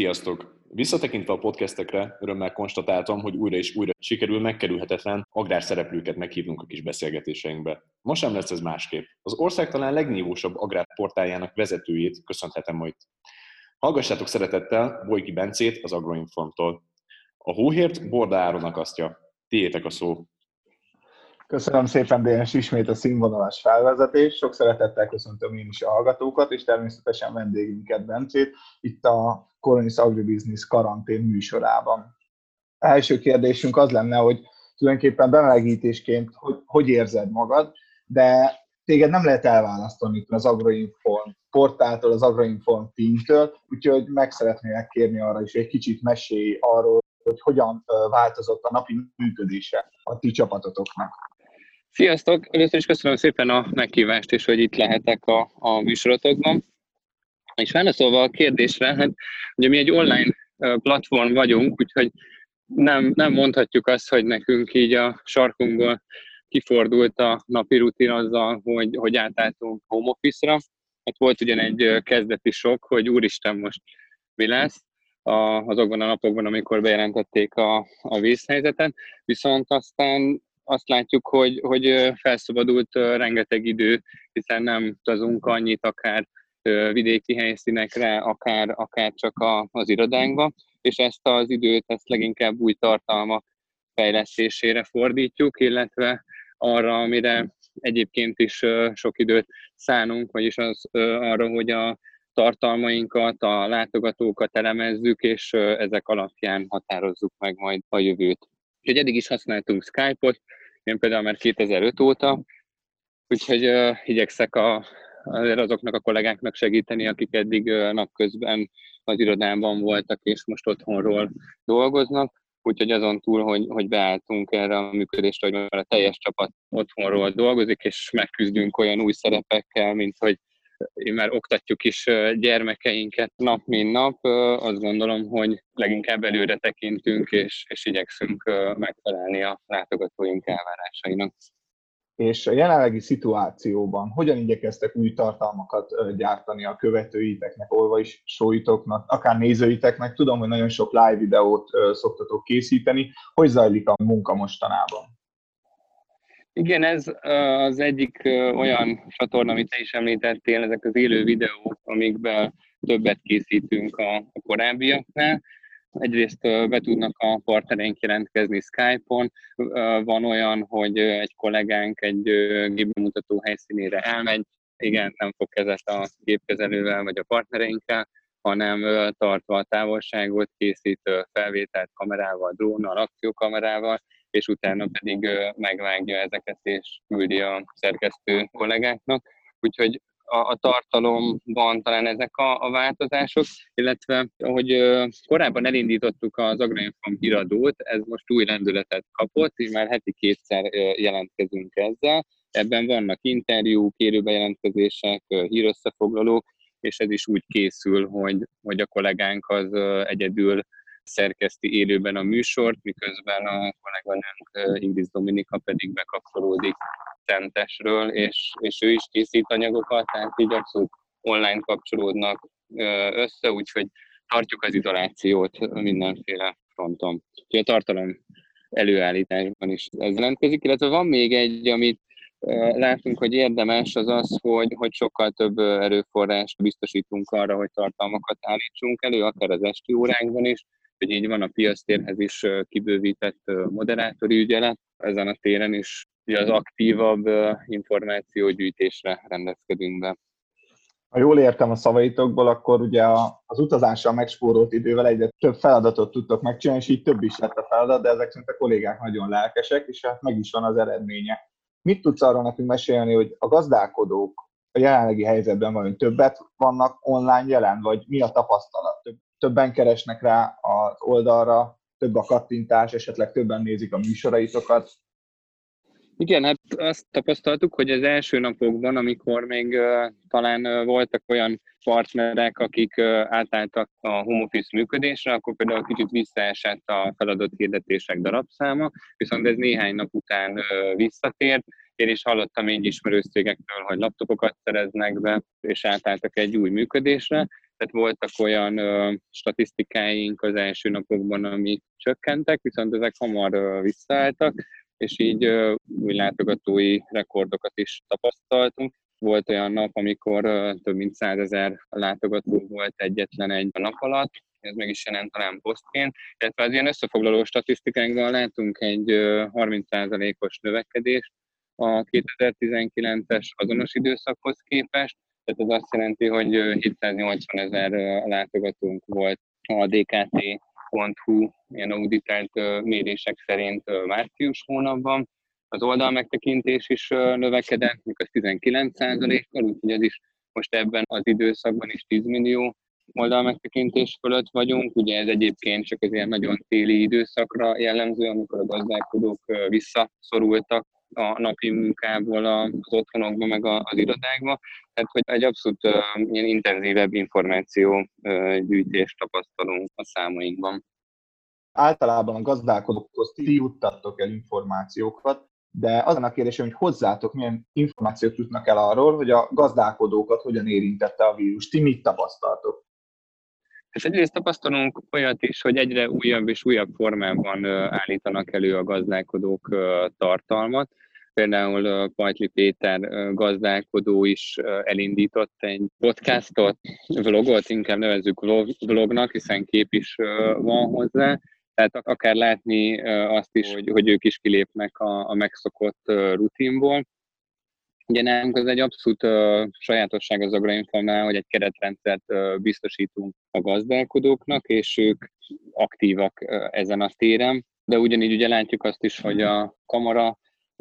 Sziasztok! Visszatekintve a podcastekre, örömmel konstatáltam, hogy újra és újra sikerül megkerülhetetlen agrárszereplőket meghívnunk a kis beszélgetéseinkbe. Most sem lesz ez másképp. Az ország talán legnívósabb agrárportáljának vezetőjét köszönhetem majd. Hallgassátok szeretettel Bojki Bencét az Agroinformtól. A hóhért Borda Áron akasztja. Tiétek a szó. Köszönöm szépen, Dénes, ismét a színvonalas felvezetés. Sok szeretettel köszöntöm én is a hallgatókat, és természetesen vendégünket, Bencét, itt a Coronis Agribusiness karantén műsorában. Első kérdésünk az lenne, hogy tulajdonképpen bemelegítésként hogy, hogy érzed magad, de téged nem lehet elválasztani az Agroinform portáltól, az Agroinform teamtől, úgyhogy meg szeretnélek kérni arra is, hogy egy kicsit mesélj arról, hogy hogyan változott a napi működése a ti csapatotoknak. Sziasztok! Először is köszönöm szépen a meghívást, és hogy itt lehetek a, a műsorotokban. És válaszolva a kérdésre, hát ugye mi egy online platform vagyunk, úgyhogy nem, nem mondhatjuk azt, hogy nekünk így a sarkunkból kifordult a napi rutin azzal, hogy, hogy átálltunk home office-ra. Hát volt ugyan egy kezdeti sok, hogy úristen most mi lesz azokban a napokban, amikor bejelentették a, a vízhelyzetet, viszont aztán azt látjuk, hogy, hogy felszabadult rengeteg idő, hiszen nem utazunk annyit akár vidéki helyszínekre, akár, akár csak a, az irodánkba, és ezt az időt ezt leginkább új tartalmak fejlesztésére fordítjuk, illetve arra, amire egyébként is sok időt szánunk, vagyis az arra, hogy a tartalmainkat, a látogatókat elemezzük, és ezek alapján határozzuk meg majd a jövőt. Úgyhogy eddig is használtunk Skype-ot, én például már 2005 óta, úgyhogy uh, igyekszek a, azoknak a kollégáknak segíteni, akik eddig napközben az irodában voltak, és most otthonról dolgoznak. Úgyhogy azon túl, hogy, hogy beálltunk erre a működésre, hogy a teljes csapat otthonról dolgozik, és megküzdünk olyan új szerepekkel, mint hogy már oktatjuk is gyermekeinket nap, mint nap, azt gondolom, hogy leginkább előre tekintünk, és, és igyekszünk megfelelni a látogatóink elvárásainak. És a jelenlegi szituációban hogyan igyekeztek új tartalmakat gyártani a követőiteknek, olvasóitoknak, akár nézőiteknek? Tudom, hogy nagyon sok live videót szoktatok készíteni. Hogy zajlik a munka mostanában? Igen, ez az egyik olyan csatorna, amit te is említettél, ezek az élő videók, amikben többet készítünk a, korábbiaknál. Egyrészt be tudnak a partnereink jelentkezni Skype-on, van olyan, hogy egy kollégánk egy gépbemutató helyszínére elmegy, igen, nem fog kezet a gépkezelővel vagy a partnereinkkel, hanem tartva a távolságot készít felvételt kamerával, drónnal, akciókamerával, és utána pedig megvágja ezeket és küldi a szerkesztő kollégáknak. Úgyhogy a, a tartalomban talán ezek a, a változások, illetve ahogy korábban elindítottuk az Agroinform híradót, ez most új lendületet kapott, és már heti kétszer jelentkezünk ezzel. Ebben vannak interjúk, élőbejelentkezések, hírösszefoglalók, és ez is úgy készül, hogy, hogy a kollégánk az egyedül szerkeszti élőben a műsort, miközben a kolléganőnk Ingrid Dominika pedig bekapcsolódik Szentesről, és, és ő is készít anyagokat, tehát így abszolút online kapcsolódnak össze, úgyhogy tartjuk az izolációt mindenféle fronton. Úgyhogy a tartalom előállításban is ez jelentkezik, illetve van még egy, amit látunk, hogy érdemes, az az, hogy, hogy sokkal több erőforrást biztosítunk arra, hogy tartalmakat állítsunk elő, akár az esti óránkban is, hogy így van a piasztérhez is kibővített moderátori ügyelet, ezen a téren is az aktívabb információgyűjtésre rendezkedünk be. Ha jól értem a szavaitokból, akkor ugye az utazással megspórolt idővel egyre több feladatot tudtok megcsinálni, és így több is lett a feladat, de ezek szerint a kollégák nagyon lelkesek, és hát meg is van az eredménye. Mit tudsz arról nekünk mesélni, hogy a gazdálkodók a jelenlegi helyzetben vajon többet vannak online jelen, vagy mi a tapasztalat? Több többen keresnek rá az oldalra, több a kattintás, esetleg többen nézik a műsoraitokat. Igen, hát azt tapasztaltuk, hogy az első napokban, amikor még uh, talán uh, voltak olyan partnerek, akik uh, átálltak a home office működésre, akkor például kicsit visszaesett a feladott hirdetések darabszáma, viszont ez néhány nap után uh, visszatért. Én is hallottam így ismerős cégektől, hogy laptopokat szereznek be, és átálltak egy új működésre, tehát voltak olyan ö, statisztikáink az első napokban, amik csökkentek, viszont ezek hamar ö, visszaálltak, és így ö, új látogatói rekordokat is tapasztaltunk. Volt olyan nap, amikor ö, több mint százezer látogató volt egyetlen egy nap alatt, ez meg is jelent talán posztként, illetve az ilyen összefoglaló statisztikánkban látunk egy 30%-os növekedést a 2019-es azonos időszakhoz képest, tehát ez azt jelenti, hogy 780 ezer látogatónk volt a dkt.hu ilyen auditált mérések szerint március hónapban. Az oldal megtekintés is növekedett, az 19% kal úgyhogy ez is most ebben az időszakban is 10 millió oldal megtekintés fölött vagyunk. Ugye ez egyébként csak az ilyen nagyon téli időszakra jellemző, amikor a gazdálkodók visszaszorultak a napi munkából az otthonokba, meg az irodákba. Tehát, hogy egy abszolút ilyen intenzívebb információ gyűjtést tapasztalunk a számainkban. Általában a gazdálkodókhoz ti juttattok el információkat, de az a kérdésem, hogy hozzátok milyen információt jutnak el arról, hogy a gazdálkodókat hogyan érintette a vírus. Ti mit tapasztaltok? Hát egyrészt tapasztalunk olyat is, hogy egyre újabb és újabb formában állítanak elő a gazdálkodók tartalmat. Például Pajtli Péter gazdálkodó is elindított egy podcastot, vlogot, inkább nevezzük vlognak, hiszen kép is van hozzá. Tehát akár látni azt is, hogy, hogy ők is kilépnek a, a megszokott rutinból. Ugye nálunk ez egy abszolút uh, sajátosság az agroinformnál, hogy egy keretrendszert uh, biztosítunk a gazdálkodóknak, és ők aktívak uh, ezen a téren. De ugyanígy ugye látjuk azt is, hogy a kamara uh,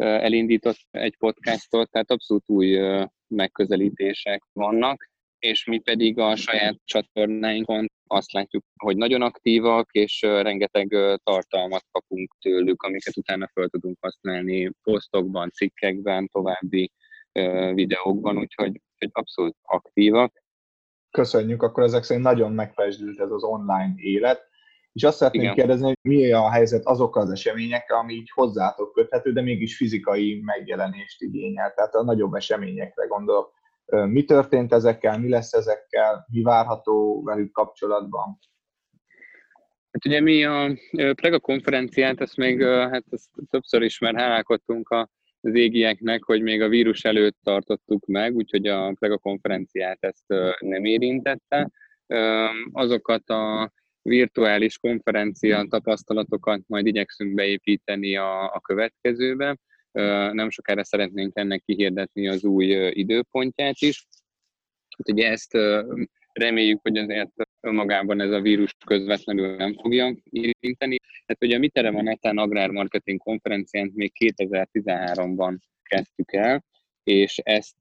elindított egy podcastot, tehát abszolút új uh, megközelítések vannak, és mi pedig a saját csatornáinkon azt látjuk, hogy nagyon aktívak, és rengeteg tartalmat kapunk tőlük, amiket utána fel tudunk használni posztokban, cikkekben, további videókban, úgyhogy, úgyhogy abszolút aktívak. Köszönjük, akkor ezek szerint nagyon megfesdült ez az online élet. És azt szeretném Igen. kérdezni, hogy mi a helyzet azokkal az eseményekkel, ami így hozzátok köthető, de mégis fizikai megjelenést igényel, tehát a nagyobb eseményekre gondolok. Mi történt ezekkel, mi lesz ezekkel, mi várható velük kapcsolatban? Hát ugye mi a Prega konferenciát, ezt még hát ezt többször is már hálálkodtunk a az égieknek, hogy még a vírus előtt tartottuk meg, úgyhogy a Plega konferenciát ezt nem érintette. Azokat a virtuális konferencia tapasztalatokat majd igyekszünk beépíteni a, a következőbe. Nem sokára szeretnénk ennek kihirdetni az új időpontját is. Ugye ezt reméljük, hogy azért önmagában ez a vírus közvetlenül nem fogja érinteni. Hát ugye a Mitere van Etán Agrármarketing konferencián még 2013-ban kezdtük el, és ezt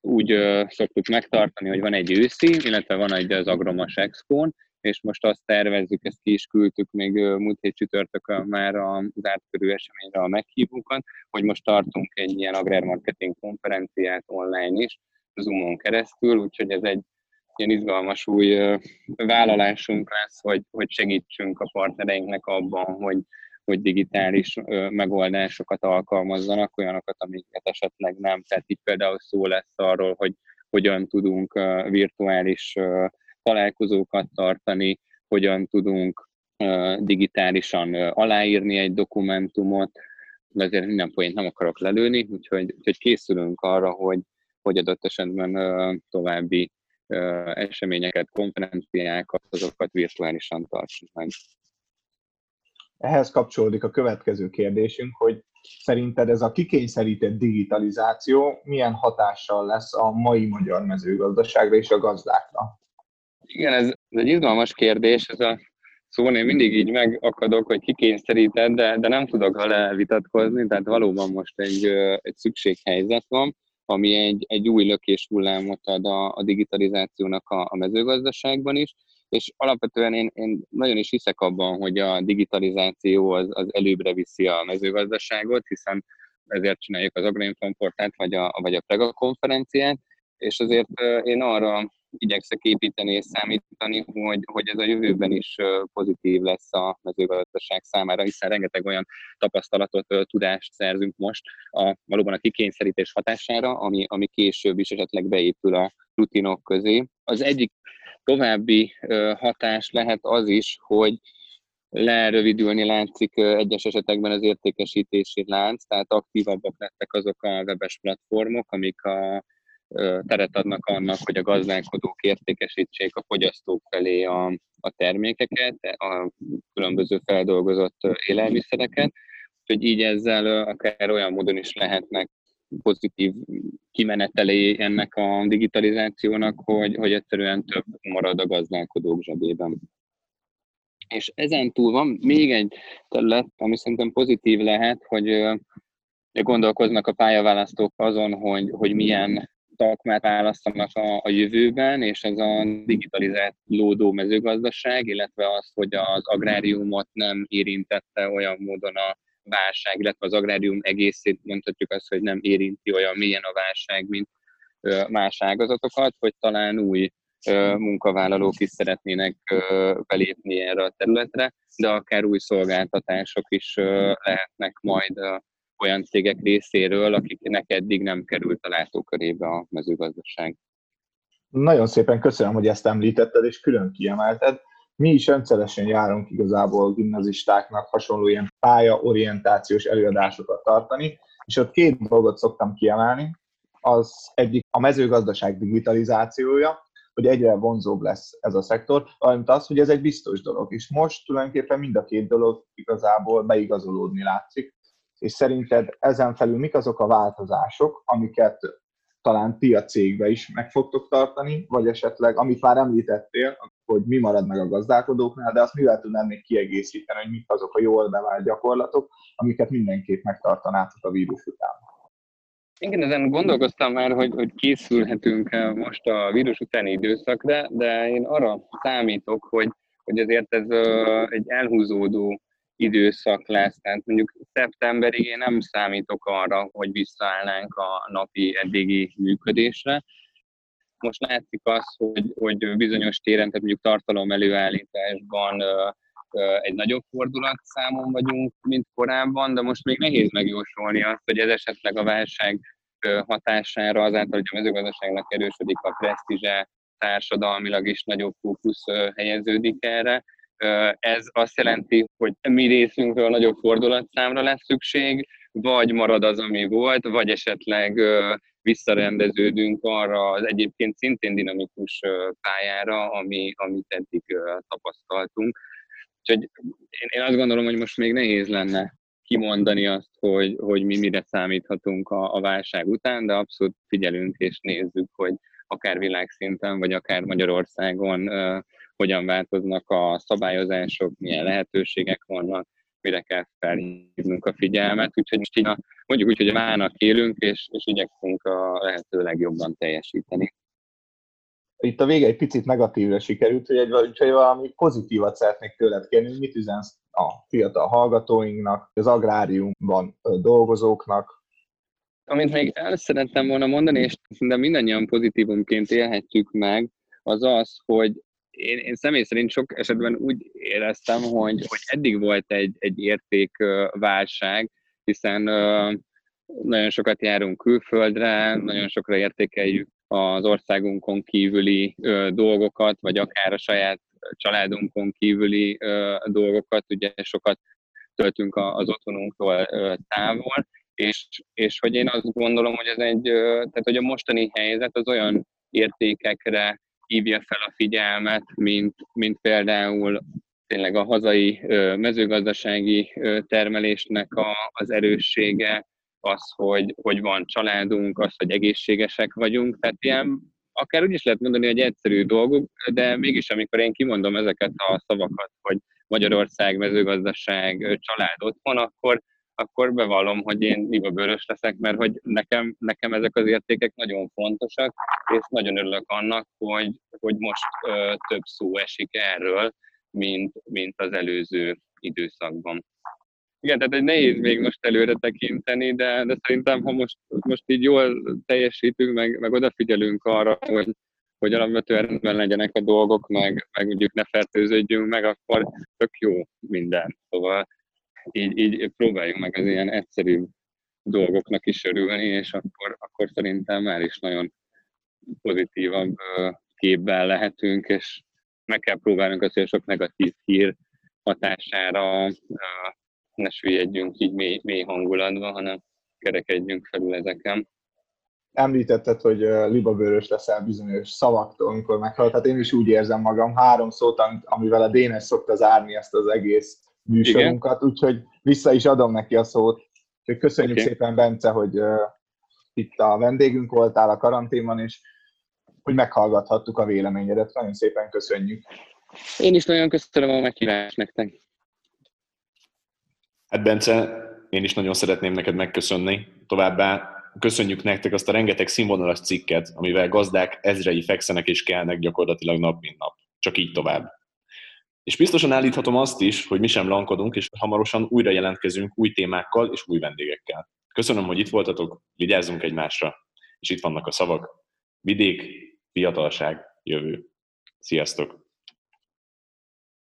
úgy szoktuk megtartani, hogy van egy őszi, illetve van egy az Agromas expo és most azt tervezzük, ezt ki is küldtük még múlt hét csütörtökön már az ártkörű eseményre a meghívókat, hogy most tartunk egy ilyen agrármarketing konferenciát online is, Zoomon keresztül, úgyhogy ez egy ilyen izgalmas új vállalásunk lesz, hogy, hogy segítsünk a partnereinknek abban, hogy, hogy digitális megoldásokat alkalmazzanak, olyanokat, amiket esetleg nem. Tehát itt például szó lesz arról, hogy hogyan tudunk virtuális találkozókat tartani, hogyan tudunk digitálisan aláírni egy dokumentumot, de azért minden point nem akarok lelőni, úgyhogy, úgyhogy készülünk arra, hogy, hogy adott esetben további eseményeket, konferenciákat, azokat virtuálisan tartsunk meg. Ehhez kapcsolódik a következő kérdésünk, hogy szerinted ez a kikényszerített digitalizáció milyen hatással lesz a mai magyar mezőgazdaságra és a gazdákra? Igen, ez, ez egy izgalmas kérdés, ez a szó, én mindig így megakadok, hogy kikényszerített, de, de nem tudok vele vitatkozni, tehát valóban most egy, egy szükséghelyzet van ami egy, egy új lökés hullámot ad a, a digitalizációnak a, a mezőgazdaságban is, és alapvetően én, én nagyon is hiszek abban, hogy a digitalizáció az, az előbbre viszi a mezőgazdaságot, hiszen ezért csináljuk az Agroinform portált, vagy a, vagy a Prega konferenciát, és azért én arra igyekszek építeni és számítani, hogy, hogy ez a jövőben is pozitív lesz a mezőgazdaság számára, hiszen rengeteg olyan tapasztalatot, tudást szerzünk most a, valóban a kikényszerítés hatására, ami, ami később is esetleg beépül a rutinok közé. Az egyik további hatás lehet az is, hogy lerövidülni látszik egyes esetekben az értékesítési lánc, tehát aktívabbak lettek azok a webes platformok, amik a teret adnak annak, hogy a gazdálkodók értékesítsék a fogyasztók felé a, a termékeket, a különböző feldolgozott élelmiszereket, hogy így ezzel akár olyan módon is lehetnek pozitív kimenetelé ennek a digitalizációnak, hogy, hogy egyszerűen több marad a gazdálkodók zsebében. És ezen túl van még egy terület, ami szerintem pozitív lehet, hogy gondolkoznak a pályaválasztók azon, hogy, hogy milyen takmát választanak a, a jövőben, és ez a digitalizált lódó mezőgazdaság, illetve az, hogy az agráriumot nem érintette olyan módon a válság, illetve az agrárium egészét mondhatjuk azt, hogy nem érinti olyan mélyen a válság, mint más ágazatokat, hogy talán új munkavállalók is szeretnének belépni erre a területre, de akár új szolgáltatások is lehetnek majd olyan cégek részéről, akiknek eddig nem került a látókörébe a mezőgazdaság. Nagyon szépen köszönöm, hogy ezt említetted, és külön kiemelted. Mi is rendszeresen járunk igazából gimnazistáknak hasonló ilyen pályaorientációs előadásokat tartani, és ott két dolgot szoktam kiemelni. Az egyik a mezőgazdaság digitalizációja, hogy egyre vonzóbb lesz ez a szektor, valamint az, hogy ez egy biztos dolog. És most tulajdonképpen mind a két dolog igazából beigazolódni látszik. És szerinted ezen felül mik azok a változások, amiket talán ti a cégbe is meg fogtok tartani, vagy esetleg, amit már említettél, hogy mi marad meg a gazdálkodóknál, de azt mivel tudnám még kiegészíteni, hogy mik azok a jól bevált gyakorlatok, amiket mindenképp megtartanátok a vírus után. Igen, ezen gondolkoztam már, hogy, hogy készülhetünk most a vírus utáni időszakra, de én arra számítok, hogy, hogy azért ez egy elhúzódó időszak lesz. Tehát mondjuk szeptemberig én nem számítok arra, hogy visszaállnánk a napi eddigi működésre. Most látszik az, hogy, hogy bizonyos téren, tehát mondjuk tartalom előállításban egy nagyobb fordulat számon vagyunk, mint korábban, de most még nehéz megjósolni azt, hogy ez esetleg a válság hatására azáltal, hogy a mezőgazdaságnak erősödik a presztízse, társadalmilag is nagyobb fókusz helyeződik erre. Ez azt jelenti, hogy mi részünkről nagyobb fordulatszámra lesz szükség, vagy marad az, ami volt, vagy esetleg visszarendeződünk arra az egyébként szintén dinamikus pályára, ami, amit eddig tapasztaltunk. Úgyhogy én, én azt gondolom, hogy most még nehéz lenne kimondani azt, hogy, hogy mi mire számíthatunk a, a válság után, de abszolút figyelünk és nézzük, hogy akár világszinten, vagy akár Magyarországon hogyan változnak a szabályozások, milyen lehetőségek vannak, mire kell felhívnunk a figyelmet. Úgyhogy most így a, mondjuk úgy, hogy a mának élünk, és, és igyekszünk a lehető legjobban teljesíteni itt a vége egy picit negatívra sikerült, hogy egy, hogy valami pozitívat szeretnék tőled kérni, mit üzensz a fiatal hallgatóinknak, az agráriumban dolgozóknak? Amit még el szerettem volna mondani, és szerintem mindannyian pozitívumként élhetjük meg, az az, hogy én, én személy szerint sok esetben úgy éreztem, hogy, hogy eddig volt egy, egy értékválság, hiszen nagyon sokat járunk külföldre, nagyon sokra értékeljük az országunkon kívüli dolgokat, vagy akár a saját családunkon kívüli dolgokat, ugye sokat töltünk az otthonunktól távol, és, és hogy én azt gondolom, hogy ez egy, tehát hogy a mostani helyzet az olyan értékekre hívja fel a figyelmet, mint, mint például tényleg a hazai mezőgazdasági termelésnek a, az erőssége, az, hogy, hogy van családunk, az, hogy egészségesek vagyunk, tehát ilyen akár úgy is lehet mondani, hogy egyszerű dolgok, de mégis amikor én kimondom ezeket a szavakat, hogy Magyarország, mezőgazdaság, család otthon, akkor, akkor bevallom, hogy én libabőrös leszek, mert hogy nekem, nekem ezek az értékek nagyon fontosak, és nagyon örülök annak, hogy, hogy most ö, több szó esik erről, mint, mint az előző időszakban. Igen, tehát egy nehéz még most előre tekinteni, de, de szerintem, ha most, most így jól teljesítünk, meg, meg odafigyelünk arra, hogy, hogy alapvetően rendben legyenek a dolgok, meg, meg mondjuk ne fertőződjünk meg, akkor tök jó minden. Szóval így, így próbáljunk meg az ilyen egyszerű dolgoknak is örülni, és akkor, akkor szerintem már is nagyon pozitívabb képben lehetünk, és meg kell próbálnunk azt, hogy sok negatív hír hatására ne süllyedjünk így mély, mély hangulatba, hanem kerekedjünk felül ezeken. Említetted, hogy libabőrös leszel bizonyos szavaktól, amikor meghallott. Hát én is úgy érzem magam, három szót, amivel a Dénes szokta zárni ezt az egész műsorunkat, Igen. úgyhogy vissza is adom neki a szót. Úgyhogy köszönjük okay. szépen, Bence, hogy uh, itt a vendégünk voltál a karanténban, és hogy meghallgathattuk a véleményedet. Nagyon szépen köszönjük. Én is nagyon köszönöm a meghívást nektek. Hát Bence, én is nagyon szeretném neked megköszönni. Továbbá köszönjük nektek azt a rengeteg színvonalas cikket, amivel gazdák ezrei fekszenek és kelnek gyakorlatilag nap mint nap. Csak így tovább. És biztosan állíthatom azt is, hogy mi sem lankodunk, és hamarosan újra jelentkezünk új témákkal és új vendégekkel. Köszönöm, hogy itt voltatok, vigyázzunk egymásra, és itt vannak a szavak. Vidék, fiatalság, jövő. Sziasztok!